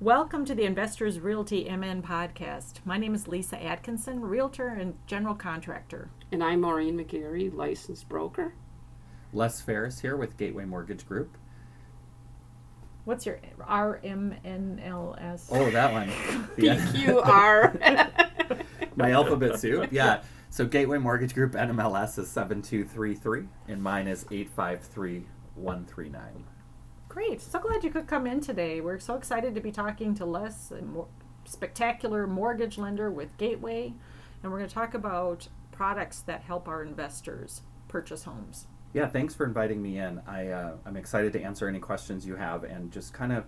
Welcome to the Investors Realty MN podcast. My name is Lisa Atkinson, realtor and general contractor. And I'm Maureen McGarry, licensed broker. Les Ferris here with Gateway Mortgage Group. What's your RMNLS? Oh, that one. PQR. My alphabet soup. Yeah. So Gateway Mortgage Group NMLS is 7233 and mine is 853139. Great. So glad you could come in today. We're so excited to be talking to Les, a mo- spectacular mortgage lender with Gateway, and we're going to talk about products that help our investors purchase homes. Yeah, thanks for inviting me in. I, uh, I'm excited to answer any questions you have and just kind of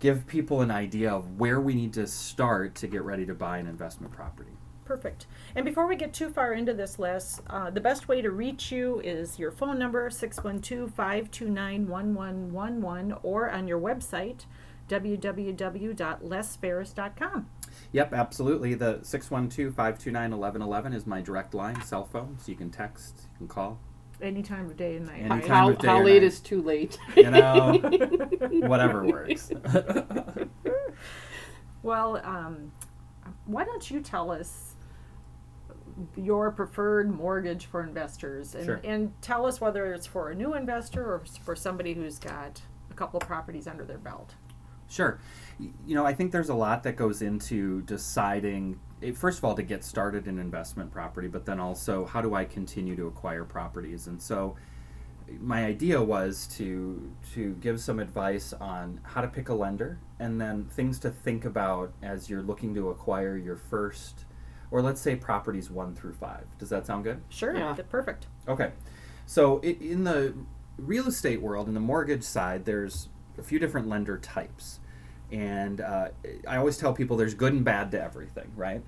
give people an idea of where we need to start to get ready to buy an investment property. Perfect. And before we get too far into this, Les, uh, the best way to reach you is your phone number, 612 529 1111, or on your website, www.lesferris.com. Yep, absolutely. The 612 529 1111 is my direct line, cell phone, so you can text, you can call. Any time of day and night. Any time how of day how or late night. is too late? You know, whatever works. Well, um, why don't you tell us your preferred mortgage for investors and, Sure. and tell us whether it's for a new investor or for somebody who's got a couple properties under their belt. Sure. You know, I think there's a lot that goes into deciding, eh, first of all, to get started in investment property, but then also how do I continue to acquire properties? And so my idea was to to give some advice on how to pick a lender and then things to think about as you're looking to acquire your first or let's say properties 1 through 5. Does that sound good? Sure, Yeah. perfect. Okay. So i in the real estate world, in the mortgage side, there's a few different lender types. And uh, I always tell people there's good and bad to everything, right?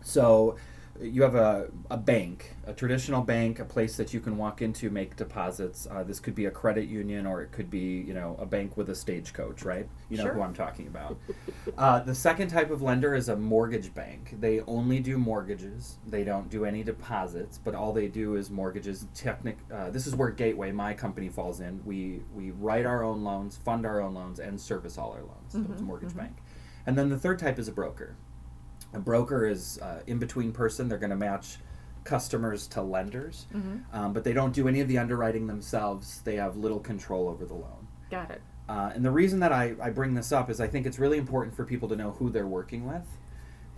So you have a, a bank, a traditional bank, a place that you can walk into, make deposits. Uh, this could be a credit union or it could be, you know, a bank with a stagecoach, right? You know Sure. who I'm talking about. Uh, the second type of lender is a mortgage bank. They only do mortgages. They don't do any deposits, but all they do is mortgages. Technic. Uh, this is where Gateway, my company, falls in. We we write our own loans, fund our own loans, and service all our loans. So it's a mortgage bank. And then the third type is a broker. A broker is uh, in between person. They're going to match customers to lenders, um, but they don't do any of the underwriting themselves. They have little control over the loan. Got it. Uh, and the reason that I, I bring this up is I think it's really important for people to know who they're working with.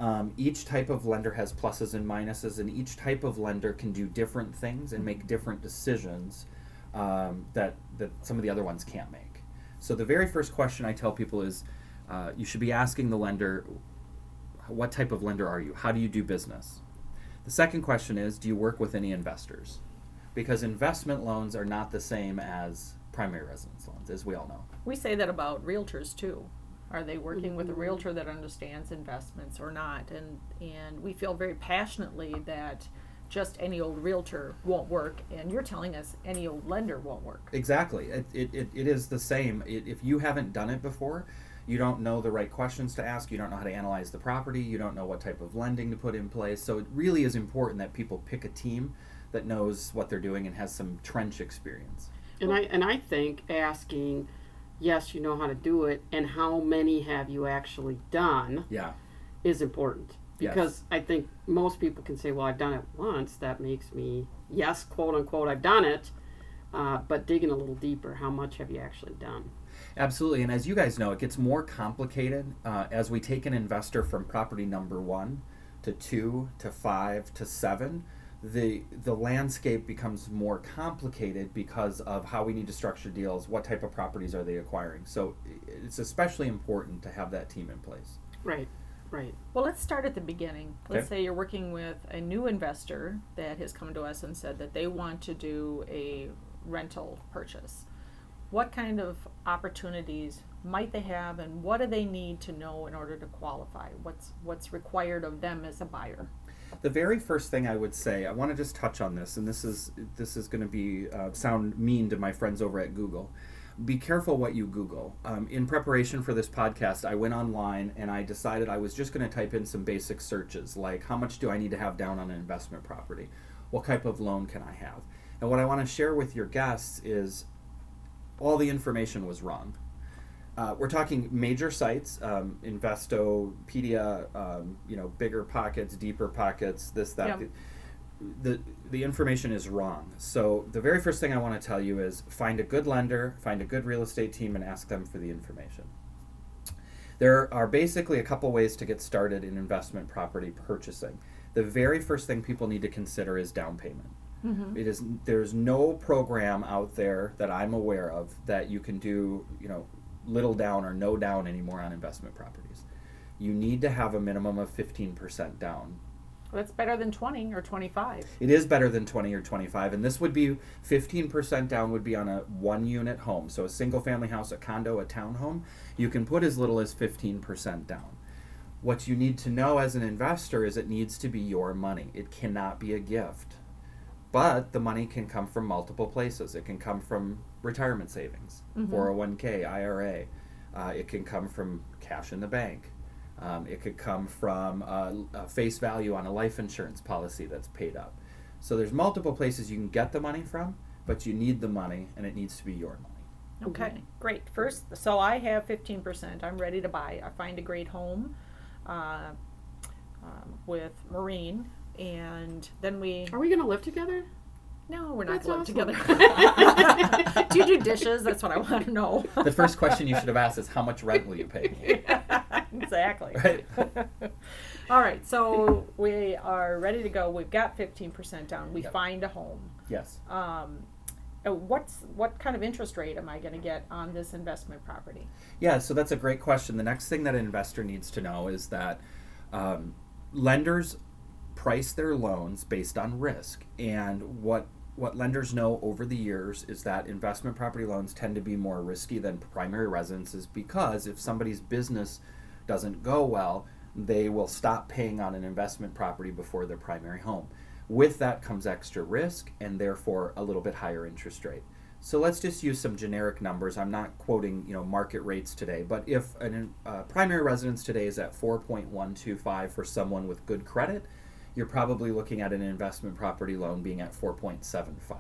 Um, each type of lender has pluses and minuses, and each type of lender can do different things and make different decisions um, that, that some of the other ones can't make. So, the very first question I tell people is uh, you should be asking the lender, what type of lender are you? How do you do business? The second question is, do you work with any investors? Because investment loans are not the same as primary residence loans, as we all know. We say that about realtors too. Are they working with a mm-hmm. realtor that understands investments or not? And and we feel very passionately that just any old realtor won't work, and you're telling us any old lender won't work. Exactly. It, it, it, it is the same. It, if you haven't done it before, you don't know the right questions to ask, you don't know how to analyze the property, you don't know what type of lending to put in place. So it really is important that people pick a team that knows what they're doing and has some trench experience. and I and I think asking, yes, you know how to do it, and how many have you actually done Yeah. is important. Yes. Because I think most people can say, well, I've done it once. That makes me, yes, quote unquote, I've done it. Uh, but digging a little deeper, how much have you actually done? Absolutely. And as you guys know, it gets more complicated uh, as we take an investor from property number one to two to five to seven. The, the landscape becomes more complicated because of how we need to structure deals, what type of properties are they acquiring. So it's especially important to have that team in place. Right, right. Well, let's start at the beginning. Let's Okay. say you're working with a new investor that has come to us and said that they want to do a rental purchase. What kind of opportunities might they have, and what do they need to know in order to qualify? What's what's required of them as a buyer? The very first thing I would say, I want to just touch on this, and this is this is going to be uh, sound mean to my friends over at Google. Be careful what you Google. Um, in preparation for this podcast, I went online and I decided I was just going to type in some basic searches, like how much do I need to have down on an investment property, what type of loan can I have, and what I want to share with your guests is all the information was wrong. Uh, we're talking major sites, um, Investopedia, um, you know, bigger pockets, deeper pockets, this, that. The, the information is wrong. So the very first thing I want to tell you is find a good lender, find a good real estate team, and ask them for the information. There are basically a couple ways to get started in investment property purchasing. The very first thing people need to consider is down payment. Mm-hmm. It is there's no program out there that I'm aware of that you can do, you know, little down or no down anymore on investment properties. You need to have a minimum of 15% down. That's better than 20 or 25. It is better than 20 or 25 and this would be 15% down would be on a one unit home. So a single family house, a condo, a townhome, you can put as little as 15% down. What you need to know as an investor is it needs to be your money. It cannot be a gift. But the money can come from multiple places. It can come from retirement savings, 401k, IRA. Uh, it can come from cash in the bank. Um, it could come from uh, a face value on a life insurance policy that's paid up. So there's multiple places you can get the money from, but you need the money, and it needs to be your money. Okay, great. First, so I have 15%. I'm ready to buy. I find a great home uh, um, with Maureen, and then we. Are we going to live together? No, we're not That's live awesome. together. Do you do dishes? That's what I want to know. The first question you should have asked is how much rent will you pay me? exactly. Right. All right, so we are ready to go. We've got 15% down. We Yep. find a home. Yes. Um, uh, what's what kind of interest rate am I going to get on this investment property? Yeah, so that's a great question. The next thing that an investor needs to know is that um, lenders price their loans based on risk, and what what lenders know over the years is that investment property loans tend to be more risky than primary residences because if somebody's business doesn't go well, they will stop paying on an investment property before their primary home. With that comes extra risk and therefore a little bit higher interest rate. So let's just use some generic numbers. I'm not quoting, you know, market rates today, but if a uh, primary residence today is at 4.125 for someone with good credit, you're probably looking at an investment property loan being at 4.75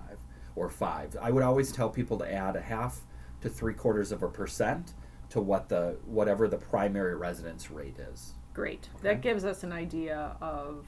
or 5. I would always tell people to add a half to 3 quarters of a percent to what the whatever the primary residence rate is. Great. Okay. That gives us an idea of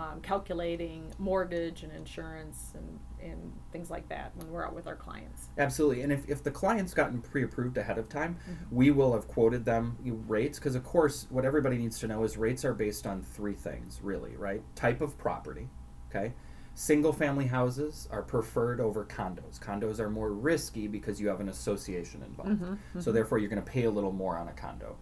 um, calculating mortgage and insurance and, and things like that when we're out with our clients. Absolutely. And if, if the client's gotten pre approved ahead of time, mm-hmm. we will have quoted them rates because, of course, what everybody needs to know is rates are based on three things, really, right? Type of property, okay? Single family houses are preferred over condos. Condos are more risky because you have an association involved. Mm-hmm, so, mm-hmm. therefore, you're going to pay a little more on a condo.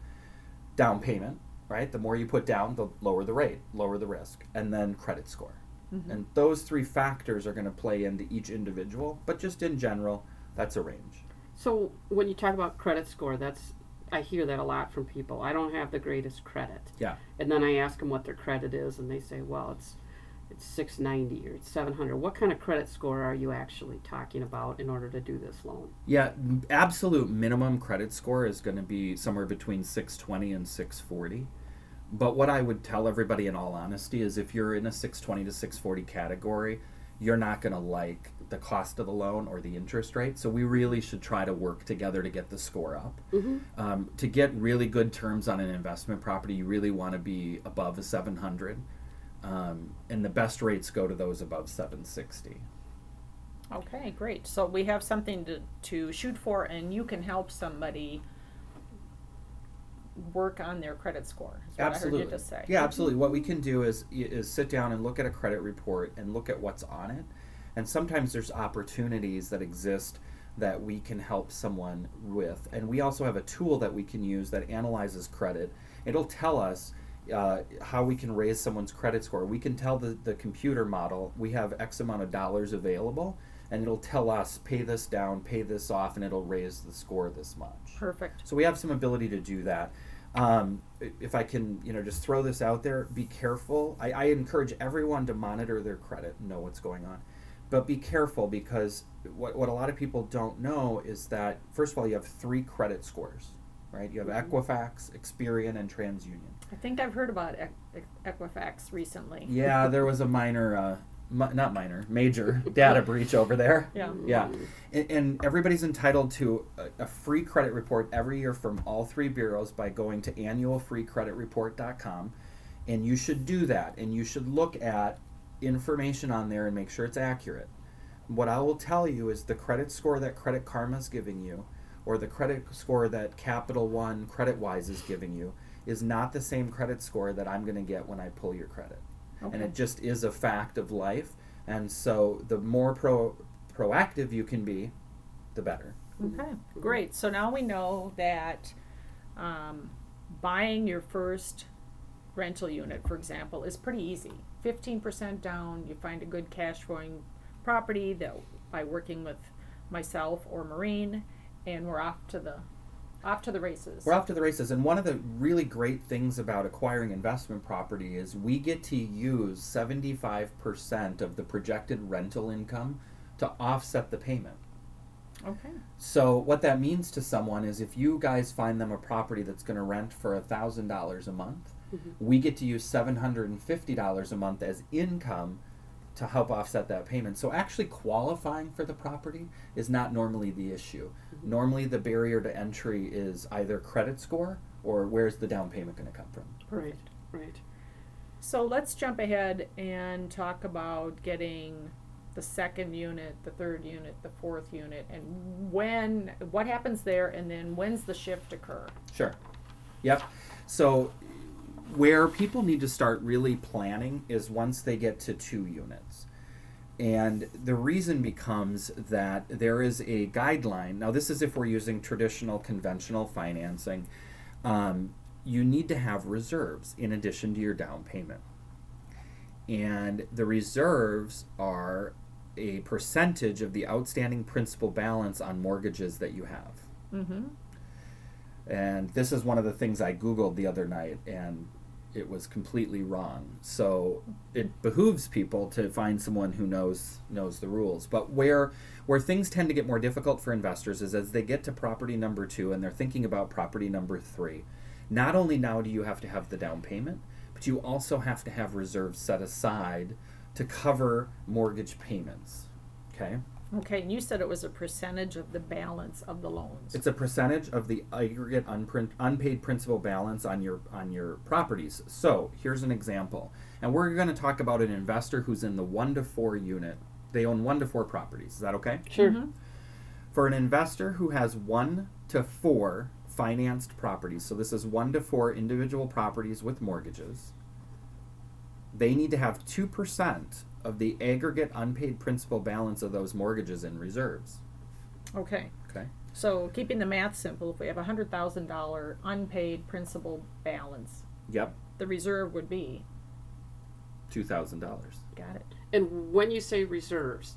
Down payment, right? The more you put down, the lower the rate, lower the risk, and then credit score. Mm-hmm. And those three factors are going to play into each individual, but just in general, that's a range. So when you talk about credit score, that's I hear that a lot from people. I don't have the greatest credit. Yeah. And then I ask them what their credit is, and they say, "Well, it's it's 690 or it's 700." What kind of credit score are you actually talking about in order to do this loan? Yeah, absolute minimum credit score is going to be somewhere between 620 and 640. But what I would tell everybody in all honesty is if you're in a 620 to 640 category, you're not going to like the cost of the loan or the interest rate. So we really should try to work together to get the score up. Um, to get really good terms on an investment property, you really want to be above a 700. Um, and the best rates go to those above 760. Okay, great. So we have something to, to shoot for, and you can help somebody work on their credit score. Is what I absolutely. heard you just say. Yeah, absolutely. What we can do is is sit down and look at a credit report and look at what's on it. And sometimes there's opportunities that exist that we can help someone with. And we also have a tool that we can use that analyzes credit. It'll tell us uh, how we can raise someone's credit score. We can tell the, the computer model we have X amount of dollars available, and it'll tell us pay this down, pay this off, and it'll raise the score this much. Perfect. So we have some ability to do that. Um, if I can, you know, just throw this out there, be careful. I, I encourage everyone to monitor their credit and know what's going on. But be careful because what, what a lot of people don't know is that, first of all, you have three credit scores, right? You have Equifax, Experian, and TransUnion. I think I've heard about Equifax recently. Yeah, there was a minor uh, mi- not minor, major data breach over there. Yeah. Yeah, and, and everybody's entitled to a, a free credit report every year from all three bureaus by going to annualfreecreditreport.com, and you should do that, and you should look at information on there and make sure it's accurate. What I will tell you is the credit score that Credit Karma is giving you, or the credit score that Capital One Credit Wise is giving you, is not the same credit score that I'm going to get when I pull your credit and it just is a fact of life. And so, the more pro proactive you can be, the better. Okay, great. So now we know that um, buying your first rental unit, for example, is pretty easy. Fifteen percent down, you find a good cash flowing property that by working with myself or Maureen, and we're off to the off to the races. We're off to the races. And one of the really great things about acquiring investment property is we get to use 75% of the projected rental income to offset the payment. Okay. So what that means to someone is if you guys find them a property that's going to rent for thousand dollars a month, Mhm. we get to use seven hundred and fifty dollars a month as income to help offset that payment. So actually qualifying for the property is not normally the issue. Mm-hmm. Normally the barrier to entry is either credit score or where's the down payment going to come from. Right, right. So let's jump ahead and talk about getting the second unit, the third unit, the fourth unit, and when, what happens there, and then when's the shift occur? Sure. Yep. So where people need to start really planning is once they get to two units. And the reason becomes that there is a guideline. Now, this is if we're using traditional conventional financing. Um, you need to have reserves in addition to your down payment. And the reserves are a percentage of the outstanding principal balance on mortgages that you have. Mm-hmm. And this is one of the things I Googled the other night, and it was completely wrong. So it behooves people to find someone who knows knows the rules. But where where things tend to get more difficult for investors is as they get to property number two and they're thinking about property number three. Not only now do you have to have the down payment, but you also have to have reserves set aside to cover mortgage payments. Okay? Okay, and you said it was a percentage of the balance of the loans. It's a percentage of the aggregate unprint, unpaid principal balance on your on your properties. So here's an example, and we're going to talk about an investor who's in the one to four unit. They own one to four properties. Is that okay? Sure. Mhm. For an investor who has one to four financed properties, so this is one to four individual properties with mortgages, they need to have 2% of the aggregate unpaid principal balance of those mortgages in reserves. Okay, Okay? so keeping the math simple, if we have a hundred thousand dollar unpaid principal balance, Yep, the reserve would be, $2,000. got it? And when you say reserves,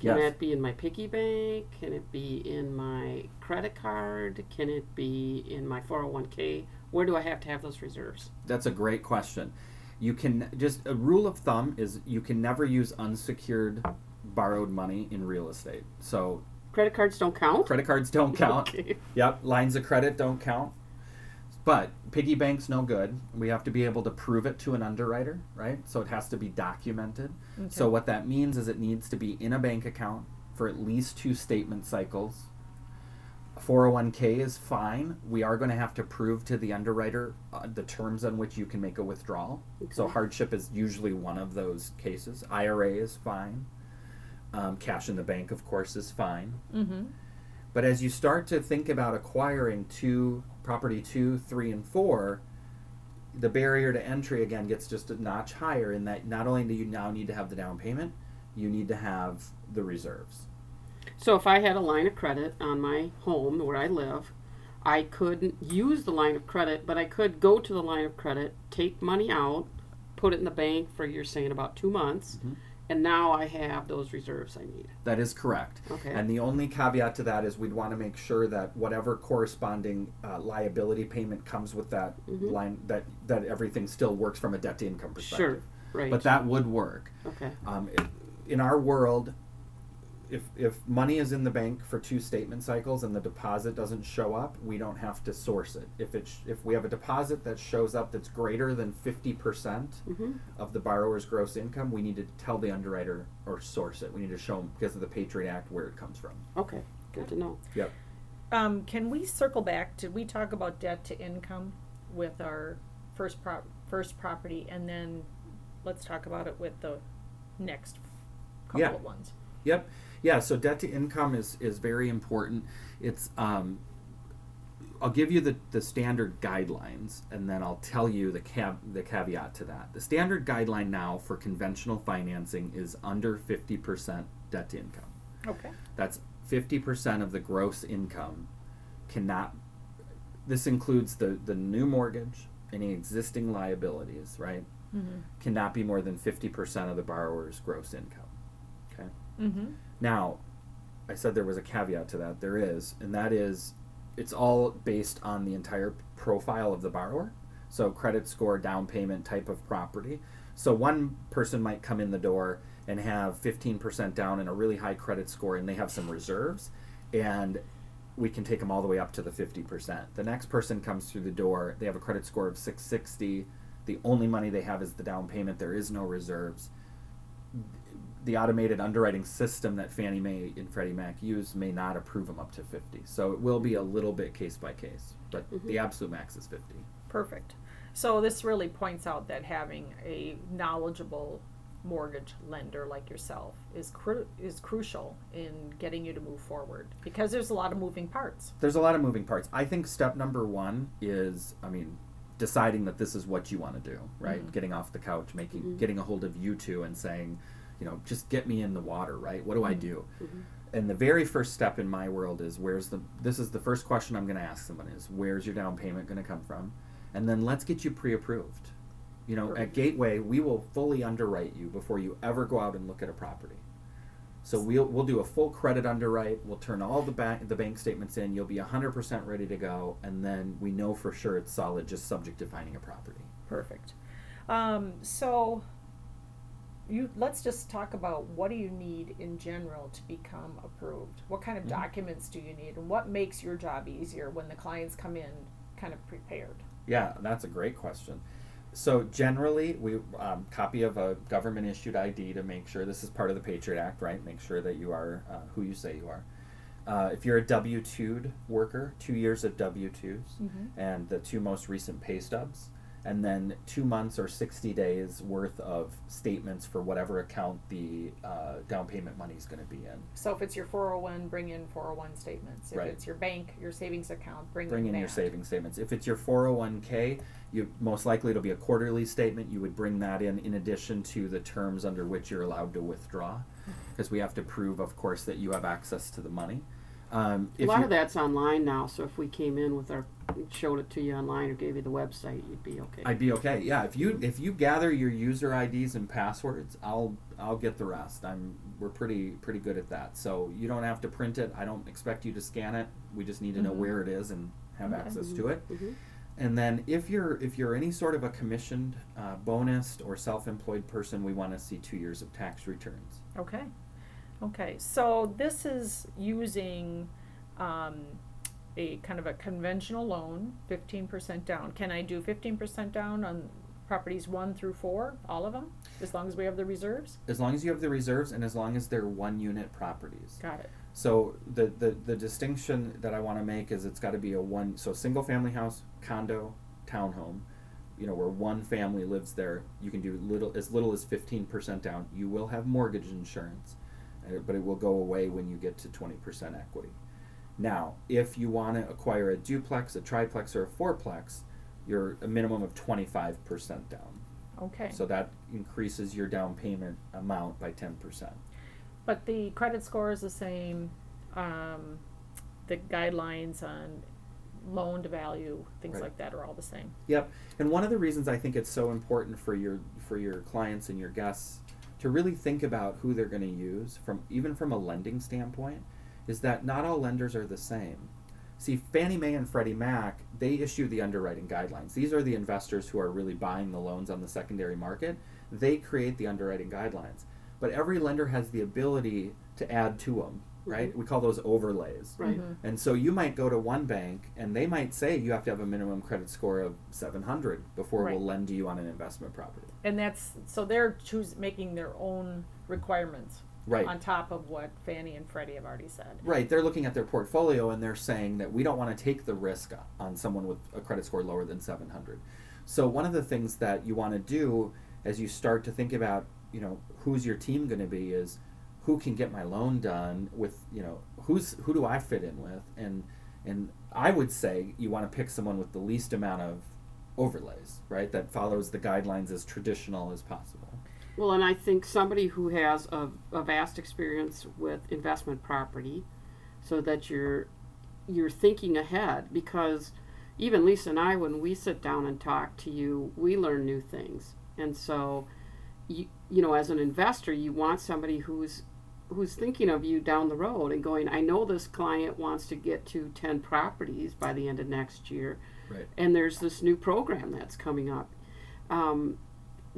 can Yes. that be in my piggy bank? Can it be in my credit card? Can it be in my 401k? Where do I have to have those reserves? That's a great question. You can just a rule of thumb is you can never use unsecured borrowed money in real estate. So Credit cards don't count? credit cards don't count. Okay. Yep, lines of credit don't count. But piggy bank's no good. We have to be able to prove it to an underwriter, right? So it has to be documented. So what that means is it needs to be in a bank account for at least two statement cycles. 401k is fine. We are going to have to prove to the underwriter uh, the terms on which you can make a withdrawal. So hardship is usually one of those cases. IRA is fine. Um, cash in the bank, of course, is fine. Mm-hmm. But as you start to think about acquiring two property two, three, and four, the barrier to entry again gets just a notch higher in that not only do you now need to have the down payment, you need to have the reserves. So if I had a line of credit on my home where I live, I couldn't use the line of credit, but I could go to the line of credit, take money out, put it in the bank for you're saying about two months, Mhm. and now I have those reserves I need. That is correct. Okay. And the only caveat to that is we'd want to make sure that whatever corresponding uh, liability payment comes with that Mhm. line, that that everything still works from a debt to income perspective. Sure. Right. But that would work. okay. Um, it, in our world, if if money is in the bank for two statement cycles and the deposit doesn't show up, we don't have to source it. If it sh- if we have a deposit that shows up that's greater than fifty percent Mm-hmm. of the borrower's gross income, we need to tell the underwriter or source it. We need to show them because of the Patriot Act where it comes from. Okay, good to know. Yep. Um, can we circle back? Did we talk about debt to income with our first prop first property, and then let's talk about it with the next couple Yeah. of ones. Yep. Yeah. So debt to income is is very important. It's um, I'll give you the, the standard guidelines, and then I'll tell you the cav- the caveat to that. The standard guideline now for conventional financing is under fifty percent debt to income. Okay. That's fifty percent of the gross income cannot. This includes the the new mortgage, any existing liabilities, right? Mm-hmm. Cannot be more than fifty percent of the borrower's gross income. Okay. Mm-hmm. Now, I said there was a caveat to that. There is, and that is, it's all based on the entire profile of the borrower. So, credit score, down payment, type of property. So, one person might come in the door and have 15% down and a really high credit score, and they have some reserves, and we can take them all the way up to the 50%. The next person comes through the door, they have a credit score of 660. The only money they have is the down payment, there is no reserves the automated underwriting system that Fannie Mae and Freddie Mac use may not approve them up to 50. So it will be a little bit case by case, but the absolute max is 50. Perfect. So this really points out that having a knowledgeable mortgage lender like yourself is cru- is crucial in getting you to move forward because there's a lot of moving parts. There's a lot of moving parts. I think step number one is, I mean, deciding that this is what you want to do, right? Mhm. Getting off the couch, making, Mhm. getting a hold of you two and saying, you know, just get me in the water, right? What do I Mhm. do? Mhm. And the very first step in my world is where's the, this is the first question I'm going to ask someone is where's your down payment going to come from? And then let's get you pre approved. You know, at Gateway, we will fully underwrite you before you ever go out and look at a property. So we'll we'll do a full credit underwrite. We'll turn all the bank the bank statements in. You'll be hundred percent ready to go, and then we know for sure it's solid, just subject to finding a property. Perfect. Um, so you let's just talk about what do you need in general to become approved? What kind of Mhm. documents do you need and what makes your job easier when the clients come in kind of prepared? Yeah, that's a great question. So generally, we um, copy of a government issued ID to make sure this is part of the Patriot Act, right? Make sure that you are uh, who you say you are. Uh, if you're a W two'd worker, two years of W 2s Mhm. and the two most recent pay stubs, and then two months or sixty days worth of statements for whatever account the uh, down payment money is going to be in. So if it's your 401, bring in 401 statements. If Right. it's your bank, your savings account, bring, bring in, in your savings statements. If it's your 401k, you most likely it'll be a quarterly statement. You would bring that in in addition to the terms under which you're allowed to withdraw, because we have to prove, of course, that you have access to the money. Um, A lot you- of that's online now, so if we came in with our, showed it to you online or gave you the website, you'd be okay. I'd be okay. Yeah, if you if you gather your user IDs and passwords, I'll I'll get the rest. I'm we're pretty pretty good at that. So you don't have to print it. I don't expect you to scan it. We just need to know Mhm. where it is and have Okay. access to it. Mhm. And then if you're if you're any sort of a commissioned, uh, bonused, or self-employed person, we want to see two years of tax returns. Okay. Okay. So this is using um, a kind of a conventional loan, 15% down. Can I do 15% down on properties one through four, all of them, as long as we have the reserves? As long as you have the reserves and as long as they're one-unit properties. Got it. So the, the, the distinction that I want to make is it's got to be a one so single family house, condo, townhome, you know where one family lives there. You can do little as little as fifteen percent down. You will have mortgage insurance, but it will go away when you get to twenty percent equity. Now, if you want to acquire a duplex, a triplex, or a fourplex, you're a minimum of twenty five percent down. Okay. So that increases your down payment amount by ten percent. But the credit score is the same. Um, the guidelines on loan to value, things Right. like that, are all the same. Yep. And one of the reasons I think it's so important for your for your clients and your guests to really think about who they're going to use from even from a lending standpoint is that not all lenders are the same. See, Fannie Mae and Freddie Mac, they issue the underwriting guidelines. These are the investors who are really buying the loans on the secondary market. They create the underwriting guidelines. But every lender has the ability to add to them, right? We call those overlays. Right. Mhm. And so you might go to one bank and they might say you have to have a minimum credit score of 700 before Right. we'll lend you on an investment property. And that's so they're choose making their own requirements Right. on top of what Fannie and Freddie have already said. Right, they're looking at their portfolio and they're saying that we don't want to take the risk on someone with a credit score lower than 700. So one of the things that you want to do as you start to think about, you know, who's your team going to be is who can get my loan done with, you know, who's who do I fit in with and and I would say you want to pick someone with the least amount of overlays, right? That follows the guidelines as traditional as possible. Well, and I think somebody who has a, a vast experience with investment property, so that you're you're thinking ahead because even Lisa and I, when we sit down and talk to you, we learn new things, and so you you know as an investor, you want somebody who's who's thinking of you down the road and going, I know this client wants to get to ten properties by the end of next year, Right. and there's this new program that's coming up. Um,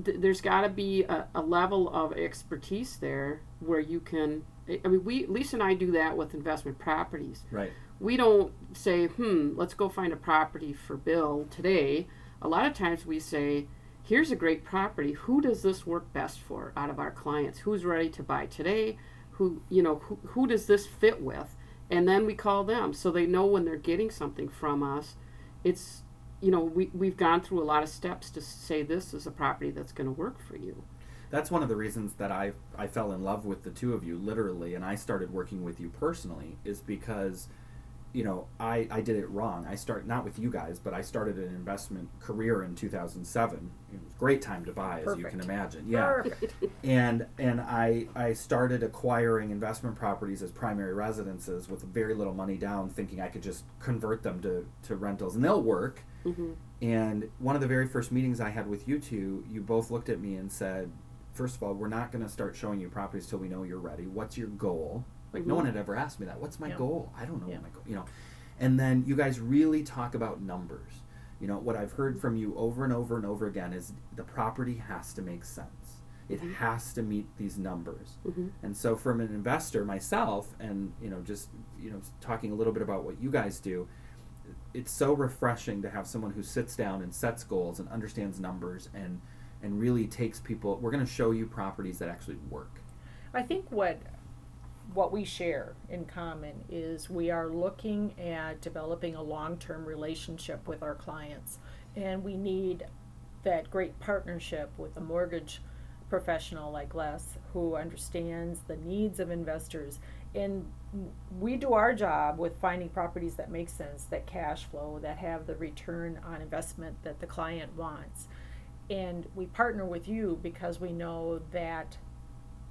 th- there's got to be a, a level of expertise there where you can. I I mean, we Lisa and I do that with investment properties. Right. We don't say, "Hmm, let's go find a property for Bill today." A lot of times we say, "Here's a great property. Who does this work best for out of our clients? Who's ready to buy today? Who you know who, who does this fit with?" And then we call them so they know when they're getting something from us. It's you know we we've gone through a lot of steps to say this is a property that's going to work for you. that's one of the reasons that I I fell in love with the two of you literally and I started working with you personally is because you know I I did it wrong. I start not with you guys, but I started an investment career in 2007. It was a great time to buy as you can imagine. Yeah. Perfect. And and I I started acquiring investment properties as primary residences with very little money down thinking I could just convert them to to rentals and they'll work. hmm And one of the very first meetings I had with you two, you both looked at me and said, First of all, we're not going to start showing you properties till we know you're ready. What's your goal? Like, no Mhm. one had ever asked me that. What's my Yeah. goal? I don't know Yeah. what my goal You know, and then you guys really talk about numbers. You know, what I've heard from you over and over and over again is the property has to make sense. It Mhm. has to meet these numbers. hmm And so, from an investor myself, and you know, just you know, talking a little bit about what you guys do, it's so refreshing to have someone who sits down and sets goals and understands numbers and and really takes people. We're going to show you properties that actually work. I think what what we share in common is we are looking at developing a long-term relationship with our clients. And we need that great partnership with a mortgage professional like Les who understands the needs of investors. And we do our job with finding properties that make sense that cash flow that have the return on investment that the client wants. And we partner with you because we know that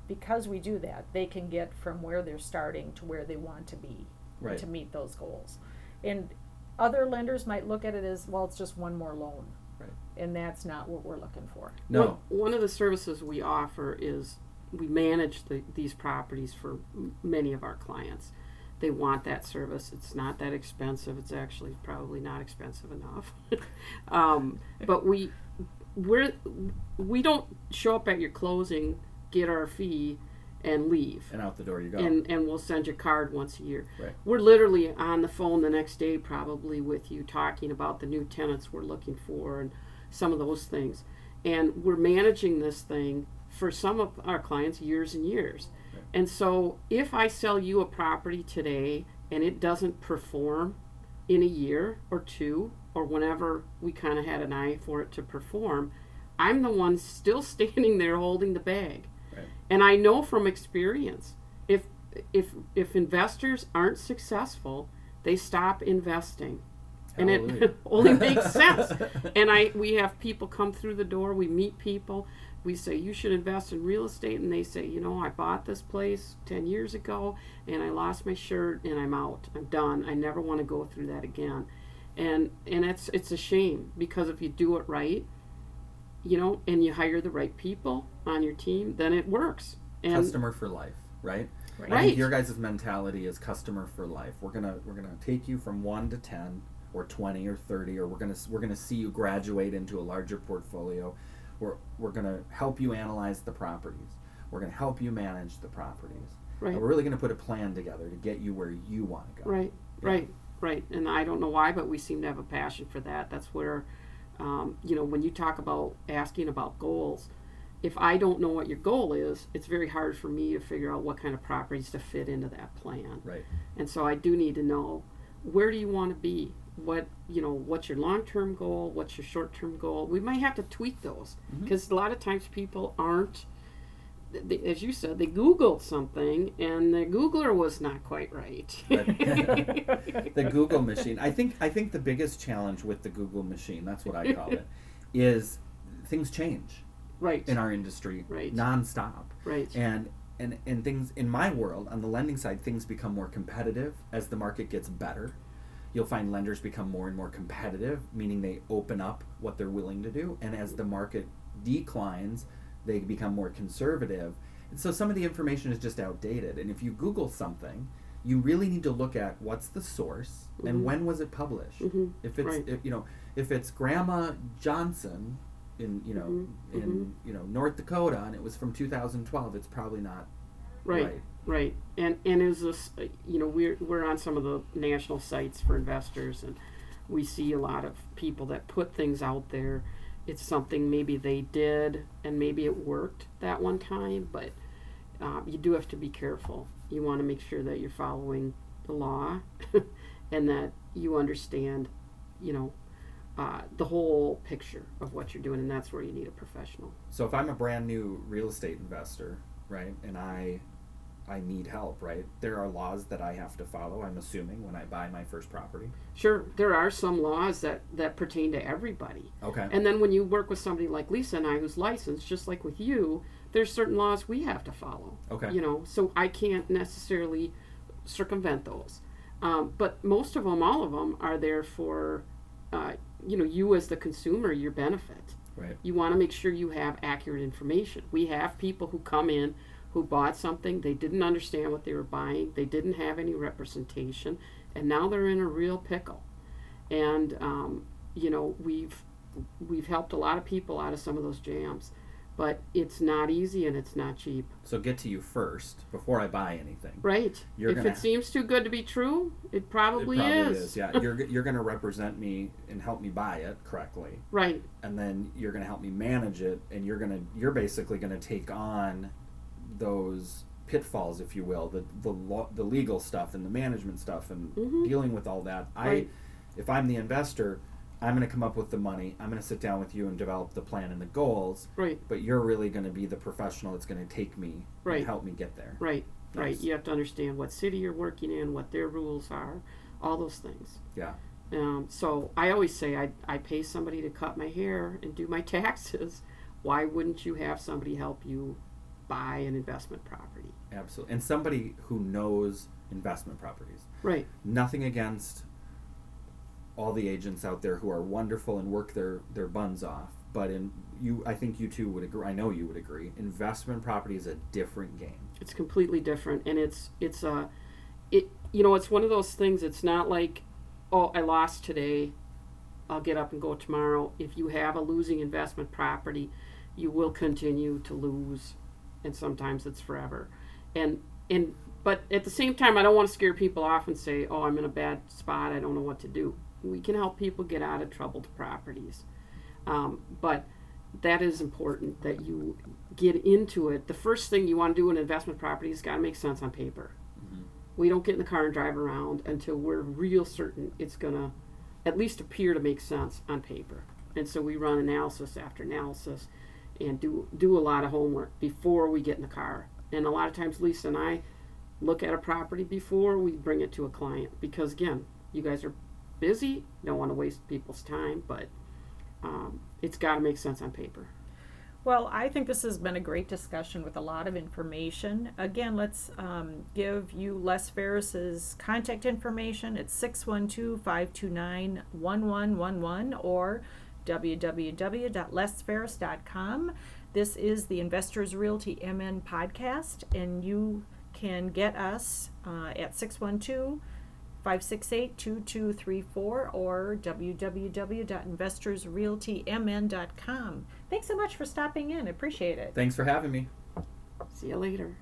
because we do that, they can get from where they're starting to where they want to be Right. to meet those goals. And other lenders might look at it as, well, it's just one more loan. Right. And that's not what we're looking for. No. One, one of the services we offer is we manage the, these properties for m- many of our clients. They want that service. It's not that expensive. It's actually probably not expensive enough. um, but we we're we don't show up at your closing, get our fee, and leave. And out the door you go. And, and we'll send you a card once a year. Right. We're literally on the phone the next day, probably with you, talking about the new tenants we're looking for and some of those things. And we're managing this thing for some of our clients years and years. Right. And so if I sell you a property today and it doesn't perform in a year or two or whenever we kind of had an eye for it to perform, I'm the one still standing there holding the bag. And I know from experience if if if investors aren't successful, they stop investing. And Hallelujah. it only makes sense. And I we have people come through the door, we meet people, we say you should invest in real estate and they say, you know, I bought this place 10 years ago and I lost my shirt and I'm out. I'm done. I never want to go through that again. And and it's it's a shame because if you do it right, you know, and you hire the right people on your team, then it works. And customer for life, right? Right. I Right. your guys' mentality is customer for life. We're gonna we're gonna take you from one to ten, or twenty, or thirty, or we're gonna we're gonna see you graduate into a larger portfolio. We're we're gonna help you analyze the properties. We're gonna help you manage the properties. Right. We're really going to put a plan together to get you where you want to go. Right, Yeah. right, right. And I don't know why, but we seem to have a passion for that. That's where, um, you know, when you talk about asking about goals, if I don't know what your goal is, it's very hard for me to figure out what kind of properties to fit into that plan. Right. And so I do need to know where do you want to be? What you know? What's your long-term goal? What's your short-term goal? We might have to tweak those mm-hmm. because a lot of times people aren't. They, as you said, they Googled something and the Googler was not quite right. the Google machine. I think I think the biggest challenge with the Google machine, that's what I call it, is things change right, in our industry Right. nonstop. right, And and and things in my world on the lending side, things become more competitive as the market gets better. You'll find lenders become more and more competitive, meaning they open up what they're willing to do, and as the market declines, they become more conservative. And so some of the information is just outdated. And if you Google something, you really need to look at what's the source and Mhm. when was it published. Mhm. If it's Right. if, you know if it's Grandma Johnson in you know Mhm. in Mhm. you know North Dakota and it was from 2012, it's probably not right, right. right. And and is this uh, you know we're we're on some of the national sites for investors and we see a lot of people that put things out there. It's something maybe they did and maybe it worked that one time, but um, you do have to be careful. You want to make sure that you're following the law and that you understand, you know, uh, the whole picture of what you're doing, and that's where you need a professional. So if I'm a brand new real estate investor, right, and I I need help, right? There are laws that I have to follow, I'm assuming, when I buy my first property. Sure, there are some laws that, that pertain to everybody. Okay. And then when you work with somebody like Lisa and I, who's licensed, just like with you, there's certain laws we have to follow. Okay. You know, so I can't necessarily circumvent those. Um, but most of them, all of them, are there for, uh, you know, you as the consumer, your benefit. Right. You want to make sure you have accurate information. We have people who come in who bought something, they didn't understand what they were buying, they didn't have any representation, and now they're in a real pickle. And um, you know, we've we've helped a lot of people out of some of those jams, but it's not easy and it's not cheap. So get to you first before I buy anything. Right. You're if gonna- it seems too good to be true, it probably, it probably is. is. Yeah. You're you're going to represent me and help me buy it correctly. Right. and then you're going to help me manage it and you're going to you're basically going to take on those pitfalls if you will the the law, the legal stuff and the management stuff and Mhm. dealing with all that Right. i if i'm the investor i'm going to come up with the money i'm going to sit down with you and develop the plan and the goals Right. but you're really going to be the professional that's going to take me Right. and help me get there Right. Right. You have to understand what city you're working in, what their rules are, all those things. yeah Um, so I always say I, I pay somebody to cut my hair and do my taxes. Why wouldn't you have somebody help you buy an investment property? absolutely and somebody who knows investment properties Right. nothing against all the agents out there who are wonderful and work their their buns off but in you i think you two would agree i know you would agree investment property is a different game It's completely different, and it's it's a, it you know it's one of those things. It's not like, oh, I lost today, I'll get up and go tomorrow. If you have a losing investment property, you will continue to lose, and sometimes it's forever, and and but at the same time, I don't want to scare people off and say, oh, I'm in a bad spot, I don't know what to do. We can help people get out of troubled properties, um, but that is important that you get into it. The first thing you want to do in investment property has got to make sense on paper. Mhm. We don't get in the car and drive around until we're real certain it's going to at least appear to make sense on paper. And so we run analysis after analysis and do do a lot of homework before we get in the car. And a lot of times Lisa and I look at a property before we bring it to a client because again, you guys are busy, don't want to waste people's time, but um, it's got to make sense on paper. Well, I think this has been a great discussion with a lot of information. Again, let's um, give you Les Ferris's contact information. It's 612 529 1111 or www.lesferris.com. This is the Investors Realty MN podcast, and you can get us uh, at 612 568 2234 or www.investorsrealtymn.com. Thanks so much for stopping in. Appreciate it. thanks for having me See you later.